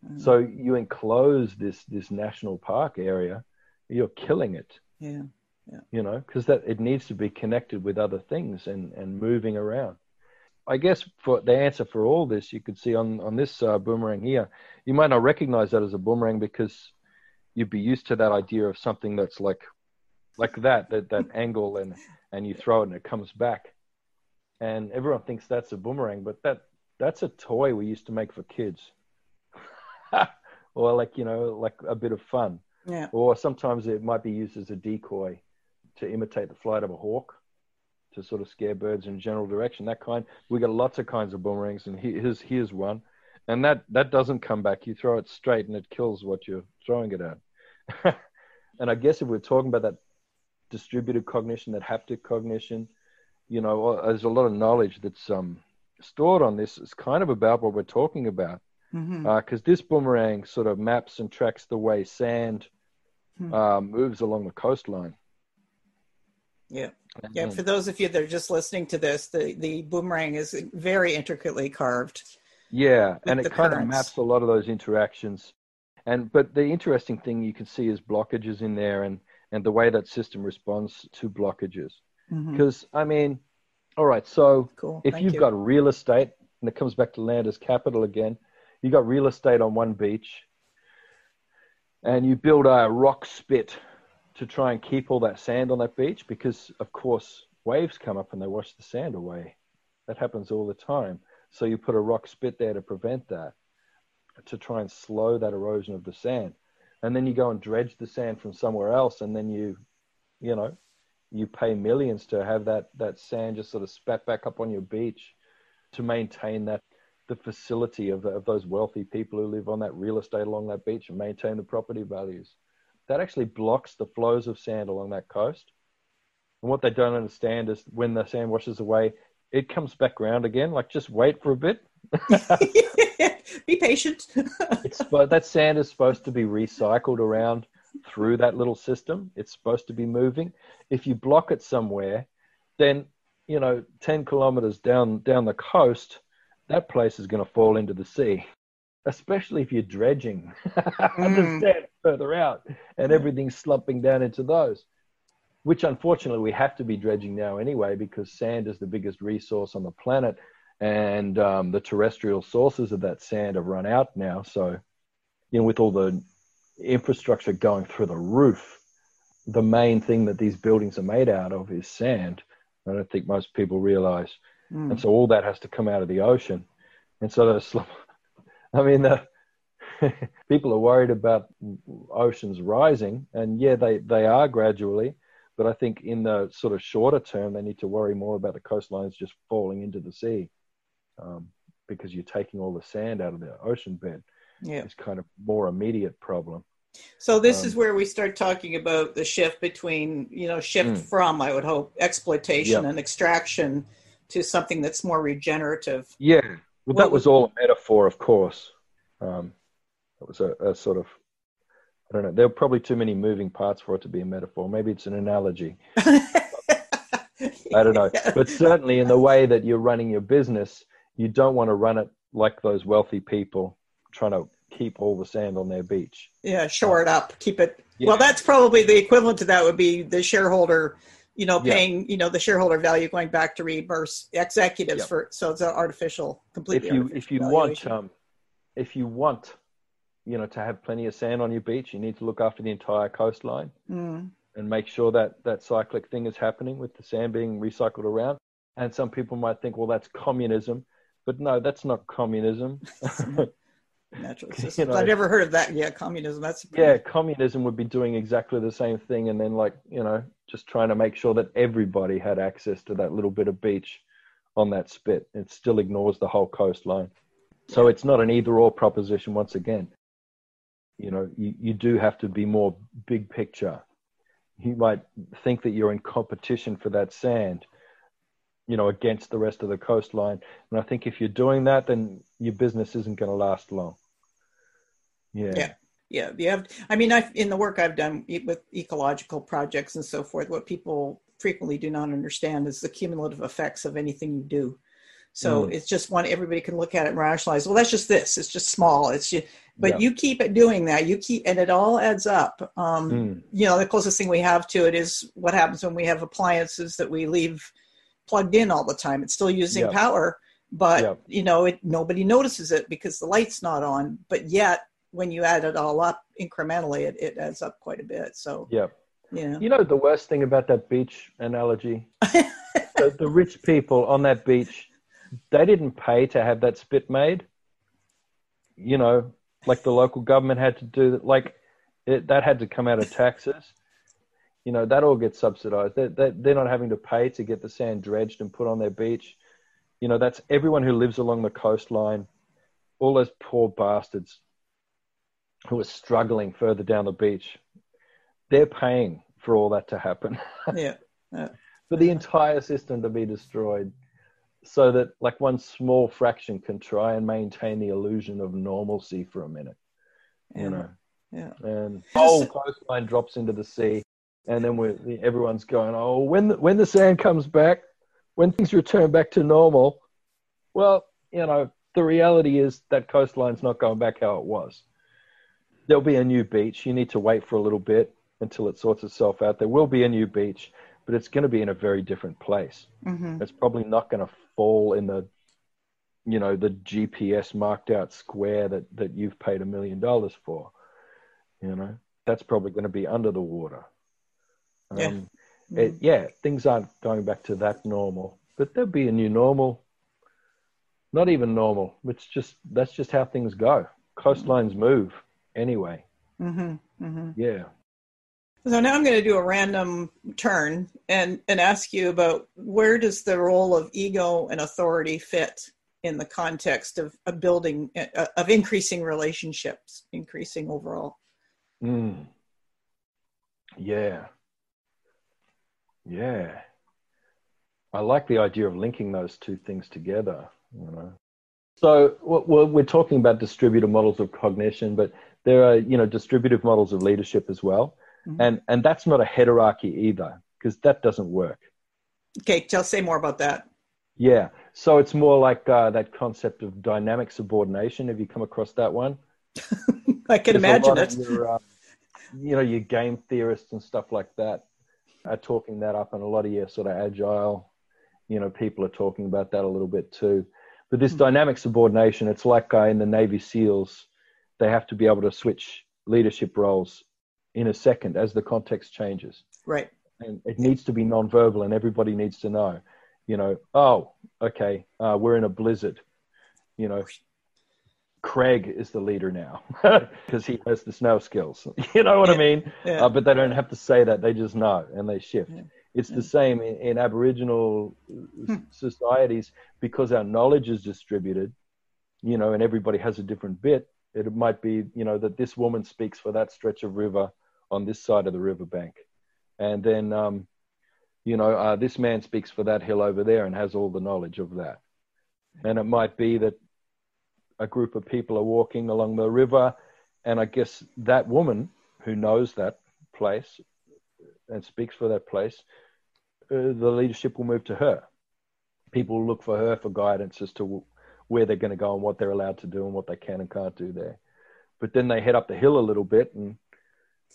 Mm. So you enclose this this national park area, you're killing it. Yeah. Yeah. You know, because that it needs to be connected with other things and and moving around. I guess for the answer for all this, you could see on on this uh, boomerang here, you might not recognize that as a boomerang because you'd be used to that idea of something that's like like that that that angle and and you throw it and it comes back, and everyone thinks that's a boomerang, but that that's a toy we used to make for kids, or like you know like a bit of fun. Yeah. Or sometimes it might be used as a decoy to imitate the flight of a hawk to sort of scare birds in general direction. That kind. We got lots of kinds of boomerangs, and here's here's one, and that that doesn't come back. You throw it straight, and it kills what you're throwing it at. and I guess if we're talking about that distributed cognition, that haptic cognition, you know, there's a lot of knowledge that's um, stored on this. It's kind of about what we're talking about, because mm-hmm. uh, this boomerang sort of maps and tracks the way sand mm-hmm. uh, moves along the coastline. Yeah. Yeah. For those of you that are just listening to this, the, the boomerang is very intricately carved. Yeah. And it kind currents. of maps a lot of those interactions. And but the interesting thing you can see is blockages in there and, and the way that system responds to blockages. Because mm-hmm. I mean, all right, so cool. if Thank you've you. got real estate, and it comes back to land as capital again, you got real estate on one beach, and you build a rock spit to try and keep all that sand on that beach because, of course, waves come up and they wash the sand away. That happens all the time. So you put a rock spit there to prevent that, to try and slow that erosion of the sand. And then you go and dredge the sand from somewhere else, and then you, you know, you pay millions to have that that sand just sort of spat back up on your beach to maintain that the facility of, of those wealthy people who live on that real estate along that beach and maintain the property values that actually blocks the flows of sand along that coast. And what they don't understand is when the sand washes away, it comes back around again. Like just wait for a bit. be patient. it's but that sand is supposed to be recycled around through that little system. It's supposed to be moving. If you block it somewhere, then you know, ten kilometers down down the coast, that place is going to fall into the sea especially if you're dredging mm. understand further out and everything's slumping down into those which unfortunately we have to be dredging now anyway because sand is the biggest resource on the planet and um, the terrestrial sources of that sand have run out now so you know with all the infrastructure going through the roof the main thing that these buildings are made out of is sand i don't think most people realize mm. and so all that has to come out of the ocean and so those I mean, the, people are worried about oceans rising, and yeah, they, they are gradually. But I think in the sort of shorter term, they need to worry more about the coastlines just falling into the sea um, because you're taking all the sand out of the ocean bed. Yeah. It's kind of more immediate problem. So this um, is where we start talking about the shift between, you know, shift mm. from, I would hope, exploitation yep. and extraction to something that's more regenerative. Yeah, well, that was all a metaphor, of course. Um, it was a, a, sort of, I don't know, there were probably too many moving parts for it to be a metaphor. Maybe it's an analogy. I don't know. But certainly in the way that you're running your business, you don't want to run it like those wealthy people trying to keep all the sand on their beach. Yeah, shore it up, keep it. Yeah. Well, that's probably the equivalent to that would be the shareholder you know, paying, yeah. you know, the shareholder value going back to reimburse executives yep. for, so it's an artificial, completely. If you, if you want, um, if you want, you know, to have plenty of sand on your beach, you need to look after the entire coastline mm. and make sure that that cyclic thing is happening with the sand being recycled around. And some people might think, well, that's communism, but no, that's not communism. natural systems. You know, I've never heard of that. Yeah, communism. That's yeah, communism would be doing exactly the same thing, and then like you know, just trying to make sure that everybody had access to that little bit of beach on that spit. It still ignores the whole coastline. So it's not an either or proposition once again. You know, you, you do have to be more big picture. You might think that you're in competition for that sand, you know, against the rest of the coastline. And I think if you're doing that, then your business isn't going to last long. Yeah. Yeah. Yeah. You have, I mean, i in the work I've done with ecological projects and so forth, what people frequently do not understand is the cumulative effects of anything you do. So mm. it's just one everybody can look at it and rationalize. Well, that's just this. It's just small. It's just, but yeah. you keep it doing that. You keep, and it all adds up. Um, mm. You know, the closest thing we have to it is what happens when we have appliances that we leave plugged in all the time. It's still using power, but you know, it nobody notices it because the light's not on. But yet, when you add it all up incrementally, it, it adds up quite a bit. So yeah. Yeah. You know the worst thing about that beach analogy? the, the rich people on that beach they didn't pay to have that spit made. You know, like the local government had to do that. Like it, that had to come out of taxes. You know, that all gets subsidized. They, they, they're not having to pay to get the sand dredged and put on their beach. You know, that's everyone who lives along the coastline. All those poor bastards who are struggling further down the beach. They're paying for all that to happen. yeah. yeah. for the entire system to be destroyed so that like one small fraction can try and maintain the illusion of normalcy for a minute you know yeah and whole coastline drops into the sea and then we're everyone's going oh when the, when the sand comes back when things return back to normal well you know the reality is that coastline's not going back how it was there'll be a new beach you need to wait for a little bit until it sorts itself out there will be a new beach but it's going to be in a very different place mm-hmm. it's probably not going to fall in the you know the GPS marked out square that that you've paid a million dollars for. You know that's probably going to be under the water. Um, yeah. It, yeah, things aren't going back to that normal, but there'll be a new normal. Not even normal. It's just that's just how things go. Coastlines move anyway. Mm-hmm. Mm-hmm. Yeah. So now I'm going to do a random turn and, and ask you about where does the role of ego and authority fit in the context of, of building, uh, of increasing relationships, increasing overall? Mm. Yeah. Yeah. I like the idea of linking those two things together, you know. So we're talking about distributed models of cognition, but there are, you know, distributive models of leadership as well Mm-hmm. And and that's not a hierarchy either, because that doesn't work. Okay, tell say more about that. Yeah, so it's more like uh, that concept of dynamic subordination. Have you come across that one? I can There's imagine it. Your, uh, you know, your game theorists and stuff like that are talking that up, and a lot of your sort of agile, you know, people are talking about that a little bit too. But this mm-hmm. dynamic subordination, it's like uh, in the Navy SEALs, they have to be able to switch leadership roles in a second as the context changes. Right. And it needs to be nonverbal, and everybody needs to know, you know, oh, okay, uh, we're in a blizzard. You know, Craig is the leader now because he has the snow skills. you know what yeah. I mean? Yeah. Uh, but they don't have to say that; they just know and they shift. Yeah. It's the same in, in Aboriginal hmm. societies because our knowledge is distributed. You know, and everybody has a different bit. It might be, you know, that this woman speaks for that stretch of river on this side of the riverbank. And then, um, you know, uh, this man speaks for that hill over there and has all the knowledge of that. And it might be that a group of people are walking along the river, and I guess that woman who knows that place and speaks for that place, uh, the leadership will move to her. People look for her for guidance as to where they're going to go and what they're allowed to do and what they can and can't do there. But then they head up the hill a little bit and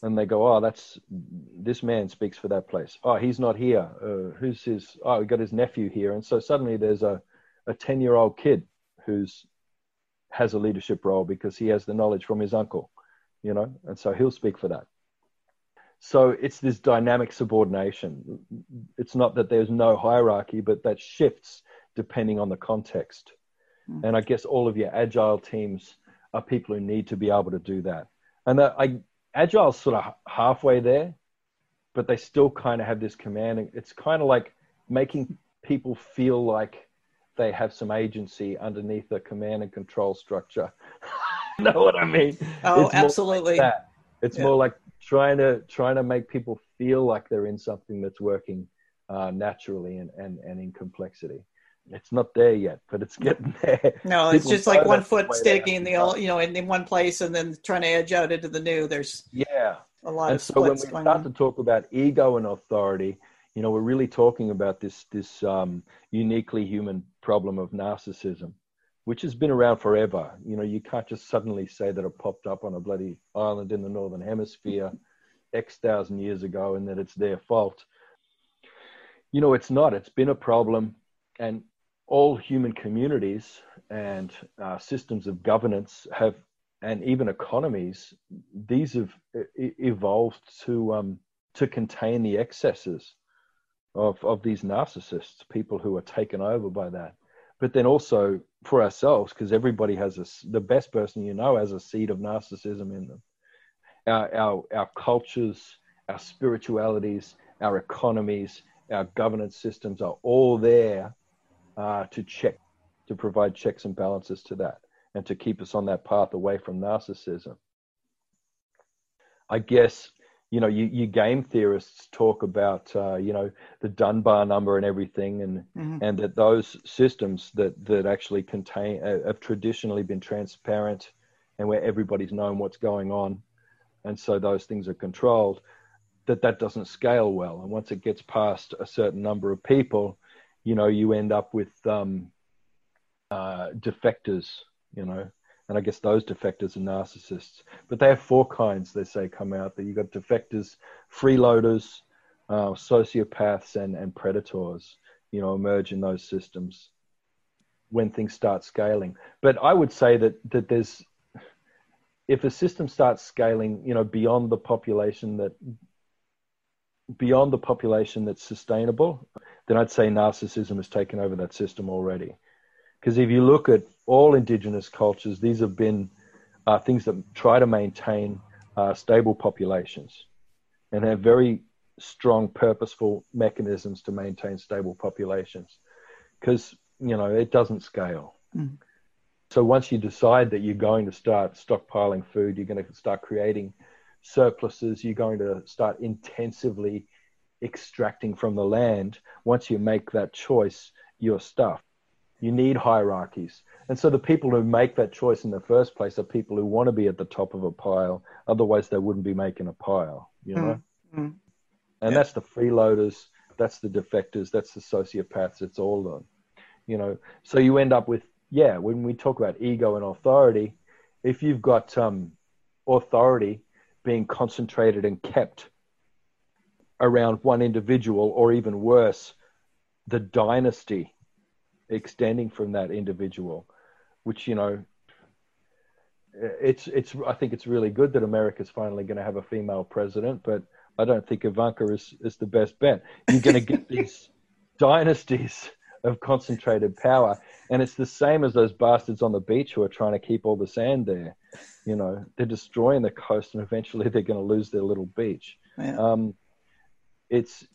and they go, oh, that's this man speaks for that place. Oh, he's not here. Uh, who's his? Oh, we got his nephew here, and so suddenly there's a a ten year old kid who's has a leadership role because he has the knowledge from his uncle, you know, and so he'll speak for that. So it's this dynamic subordination. It's not that there's no hierarchy, but that shifts depending on the context. Mm. And I guess all of your agile teams are people who need to be able to do that. And that I Agile's sort of halfway there, but they still kind of have this command. It's kind of like making people feel like they have some agency underneath a command and control structure. know what I mean? Oh, it's absolutely. Like it's yeah. more like trying to trying to make people feel like they're in something that's working uh, naturally and, and, and in complexity. It's not there yet, but it's getting there. No, it's just like one foot sticking in the old, you know, in, one place and then trying to edge out into the new. There's yeah, a lot and so when we start on. to talk about ego and authority, you know, we're really talking about this this um, uniquely human problem of narcissism, which has been around forever. You know, you can't just suddenly say that it popped up on a bloody island in the northern hemisphere X thousand years ago and that it's their fault you know, it's not. It's been a problem, and all human communities and uh, systems of governance have, and even economies, these have evolved to um, to contain the excesses of of these narcissists, people who are taken over by that. But then also for ourselves, because everybody has a, the best person you know has a seed of narcissism in them. Our, our, our cultures, our spiritualities, our economies, our governance systems are all there uh, to check, to provide checks and balances to that, and to keep us on that path away from narcissism. I guess you know, you, you game theorists talk about, uh, you know, the Dunbar number and everything, and mm-hmm. and that those systems that that actually contain uh, have traditionally been transparent, and where everybody's known what's going on, and so those things are controlled that that doesn't scale well. And once it gets past a certain number of people, you know, you end up with um, uh, defectors, you know, and I guess those defectors are narcissists. But they have four kinds, they say, come out. That you've got defectors, freeloaders, uh, sociopaths, and, and predators, you know, emerge in those systems when things start scaling. But I would say that that there's if a system starts scaling, you know, beyond the population that beyond the population that's sustainable, then I'd say narcissism has taken over that system already. Because if you look at all indigenous cultures, these have been uh, things that try to maintain uh, stable populations and have very strong, purposeful mechanisms to maintain stable populations. Because, you know, it doesn't scale. Mm. So once you decide that you're going to start stockpiling food, you're going to start creating surpluses, you're going to start intensively extracting from the land. Once you make that choice, your stuff. You need hierarchies. And so the people who make that choice in the first place are people who want to be at the top of a pile. Otherwise, they wouldn't be making a pile, you know? Mm-hmm. And yeah. that's the freeloaders, that's the defectors, that's the sociopaths, it's all them, you know? So you end up with, yeah, when we talk about ego and authority, if you've got um, authority being concentrated and kept around one individual, or even worse, the dynasty extending from that individual, which you know, it's it's. I think it's really good that America's finally going to have a female president, but I don't think Ivanka is is the best bet. You're going to get these dynasties of concentrated power. And it's the same as those bastards on the beach who are trying to keep all the sand there. You know, they're destroying the coast and eventually they're going to lose their little beach. Yeah. Um, it's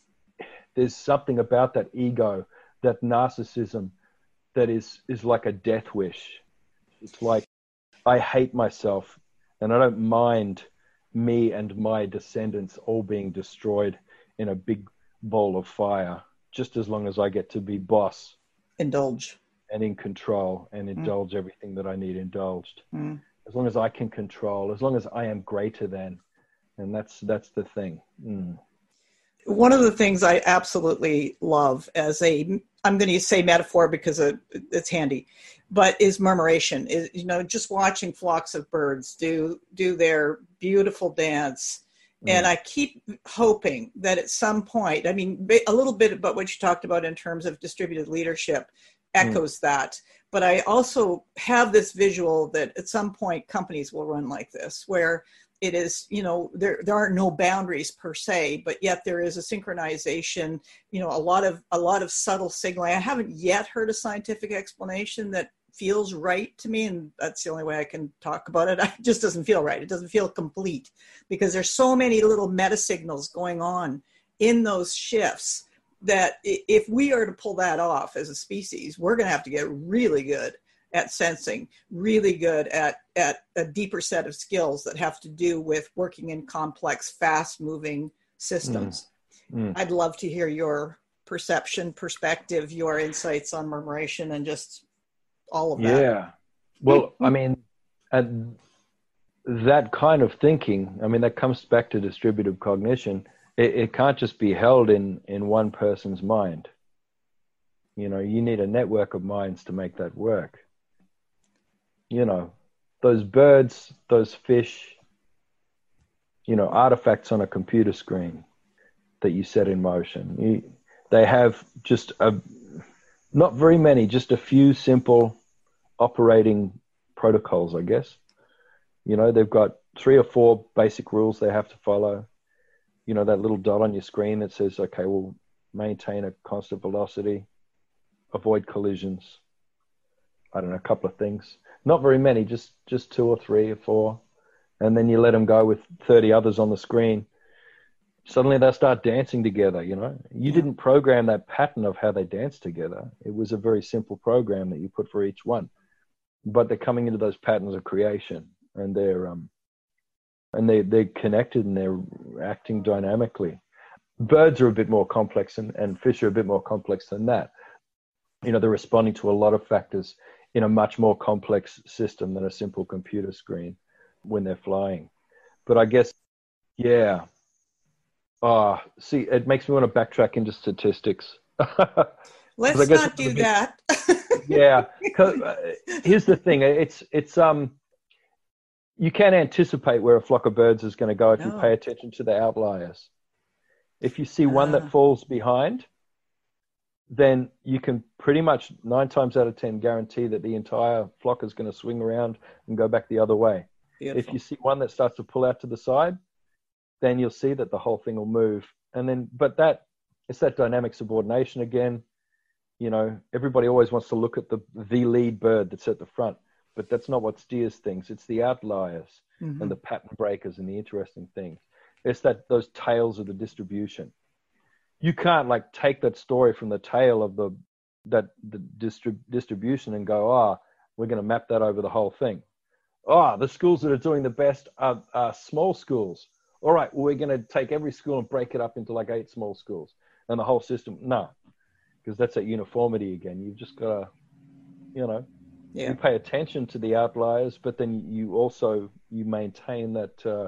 there's something about that ego, that narcissism that is is like a death wish. It's like I hate myself and I don't mind me and my descendants all being destroyed in a big bowl of fire just as long as I get to be boss, indulge, and in control, and mm. indulge mm. everything that I need indulged. Mm. As long as I can control, as long as I am greater than, and that's that's the thing. Mm. One of the things I absolutely love as a I'm going to say metaphor because it's handy, but is murmuration. Is you know just watching flocks of birds do do their beautiful dance and I keep hoping that at some point, I mean, a little bit about what you talked about in terms of distributed leadership echoes mm. that. But I also have this visual that at some point companies will run like this, where it is, you know, there there aren't no boundaries per se, but yet there is a synchronization, you know, a lot of a lot of subtle signaling. I haven't yet heard a scientific explanation that feels right to me and that's the only way i can talk about it it just doesn't feel right it doesn't feel complete because there's so many little meta signals going on in those shifts that if we are to pull that off as a species, we're going to have to get really good at sensing, really good at at a deeper set of skills that have to do with working in complex, fast-moving systems. Mm. Mm. I'd love to hear your perception, perspective, your insights on murmuration, and just all of that. Yeah. Well, I mean, and that kind of thinking, I mean, that comes back to distributive cognition. It, it can't just be held in in one person's mind. You know, you need a network of minds to make that work you know, those birds, those fish, you know, artifacts on a computer screen that you set in motion. You, they have just a, not very many, just a few simple operating protocols, I guess. You know, they've got three or four basic rules they have to follow. You know, that little dot on your screen that says, okay, we'll maintain a constant velocity, avoid collisions. I don't know, a couple of things not very many, just just two or three or four, and then you let them go with thirty others on the screen. Suddenly they start dancing together. You know, you yeah. didn't program that pattern of how they dance together. It was a very simple program that you put for each one, but they're coming into those patterns of creation, and they're um, and they they're connected and they're acting dynamically. Birds are a bit more complex, and, and fish are a bit more complex than that. You know, they're responding to a lot of factors in a much more complex system than a simple computer screen when they're flying. But I guess, yeah. Ah, oh, see, it makes me want to backtrack into statistics. Let's not do that. yeah, uh, here's the thing: it's it's um, you can't anticipate where a flock of birds is going to go if no. you pay attention to the outliers. If you see one that ah. falls behind, then you can pretty much nine times out of ten guarantee that the entire flock is going to swing around and go back the other way. Beautiful. If you see one that starts to pull out to the side, then you'll see that the whole thing will move. And then, but that it's that dynamic subordination again. You know, everybody always wants to look at the the lead bird that's at the front, but that's not what steers things. It's the outliers mm-hmm. and the pattern breakers and the interesting things. It's that those tails of the distribution you can't like take that story from the tail of the that the distrib- distribution and go, ah, oh, we're going to map that over the whole thing. Ah, oh, the schools that are doing the best are, are small schools. All right, well, we're going to take every school and break it up into like eight small schools and the whole system. No, because that's that uniformity again. You've just got to, you know, yeah. you pay attention to the outliers, but then you also you maintain that uh,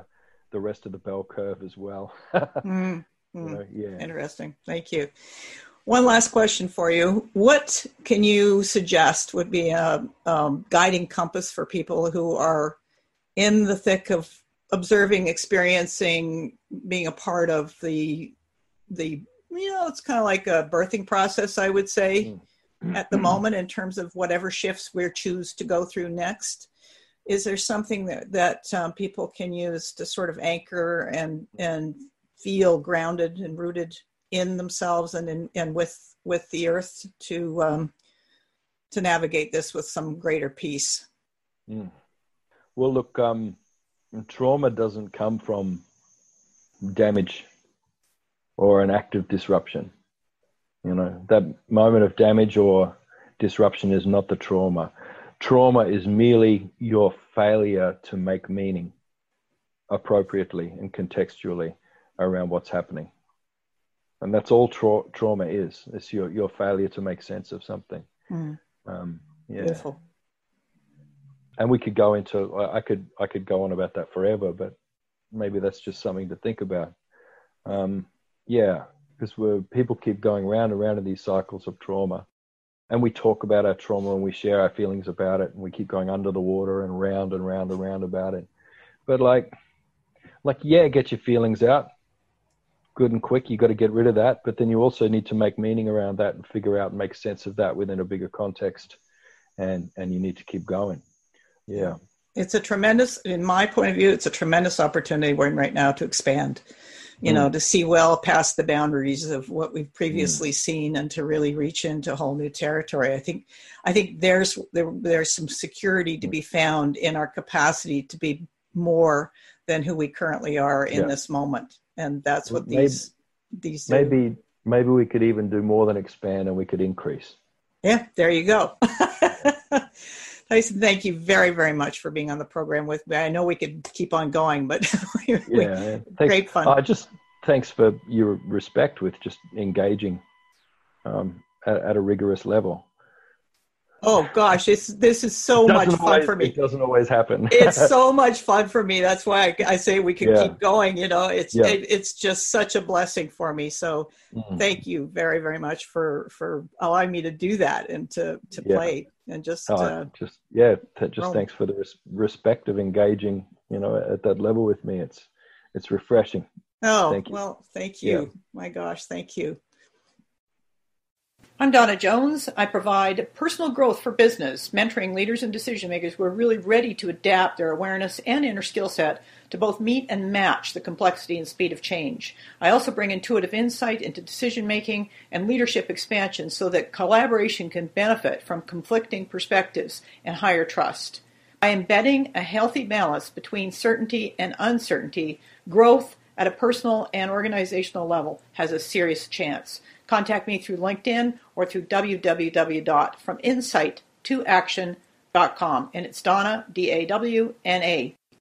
the rest of the bell curve as well. mm. Mm, yeah. Interesting. Thank you. One last question for you. What can you suggest would be a um, guiding compass for people who are in the thick of observing, experiencing, being a part of the the you know it's kind of like a birthing process, I would say, mm. at the moment in terms of whatever shifts we choose to go through next. Is there something that that um, people can use to sort of anchor and and feel grounded and rooted in themselves and in and with with the earth to um, to navigate this with some greater peace. Mm. Well, look, um, trauma doesn't come from damage or an act of disruption. You know, that moment of damage or disruption is not the trauma. Trauma is merely your failure to make meaning appropriately and contextually around what's happening. And that's all tra- trauma is. It's your, your failure to make sense of something. Mm. Um, yeah. Beautiful. And we could go into, I could, I could go on about that forever, but maybe that's just something to think about. Um, yeah, because we're, people keep going round and round in these cycles of trauma. And we talk about our trauma and we share our feelings about it and we keep going under the water and round and round and round about it. But like, like, yeah, get your feelings out good and quick. You got to get rid of that, but then you also need to make meaning around that and figure out and make sense of that within a bigger context, and and you need to keep going. Yeah, it's a tremendous, in my point of view, it's a tremendous opportunity we're in right now to expand. You mm. know, to see well past the boundaries of what we've previously mm. seen, and to really reach into a whole new territory. I think, I think there's there, there's some security to be found in our capacity to be more than who we currently are in yeah. this moment and that's what these maybe, these maybe maybe we could even do more than expand and we could increase. Yeah, there you go. Tyson, thank you very, very much for being on the program with me. I know we could keep on going, but yeah, great fun. Uh, just thanks for your respect with just engaging um, at, at, a rigorous level. Oh gosh, this this is so much fun always, for me. It doesn't always happen. it's so much fun for me. That's why I, I say we can yeah. keep going. You know, it's yeah. it, it's just such a blessing for me. So mm. thank you very very much for for allowing me to do that and to to yeah. play and just oh, uh, just yeah just thanks for the res- respect of engaging. You know, at that level with me, it's it's refreshing. Oh thank well, thank you. My gosh, thank you. I'm Dawna Jones. I provide personal growth for business, mentoring leaders and decision makers who are really ready to adapt their awareness and inner skill set to both meet and match the complexity and speed of change. I also bring intuitive insight into decision making and leadership expansion so that collaboration can benefit from conflicting perspectives and higher trust. By embedding a healthy balance between certainty and uncertainty, growth at a personal and organizational level has a serious chance. Contact me through LinkedIn or through www.frominsight2action.com. And it's Dawna, D A W N A,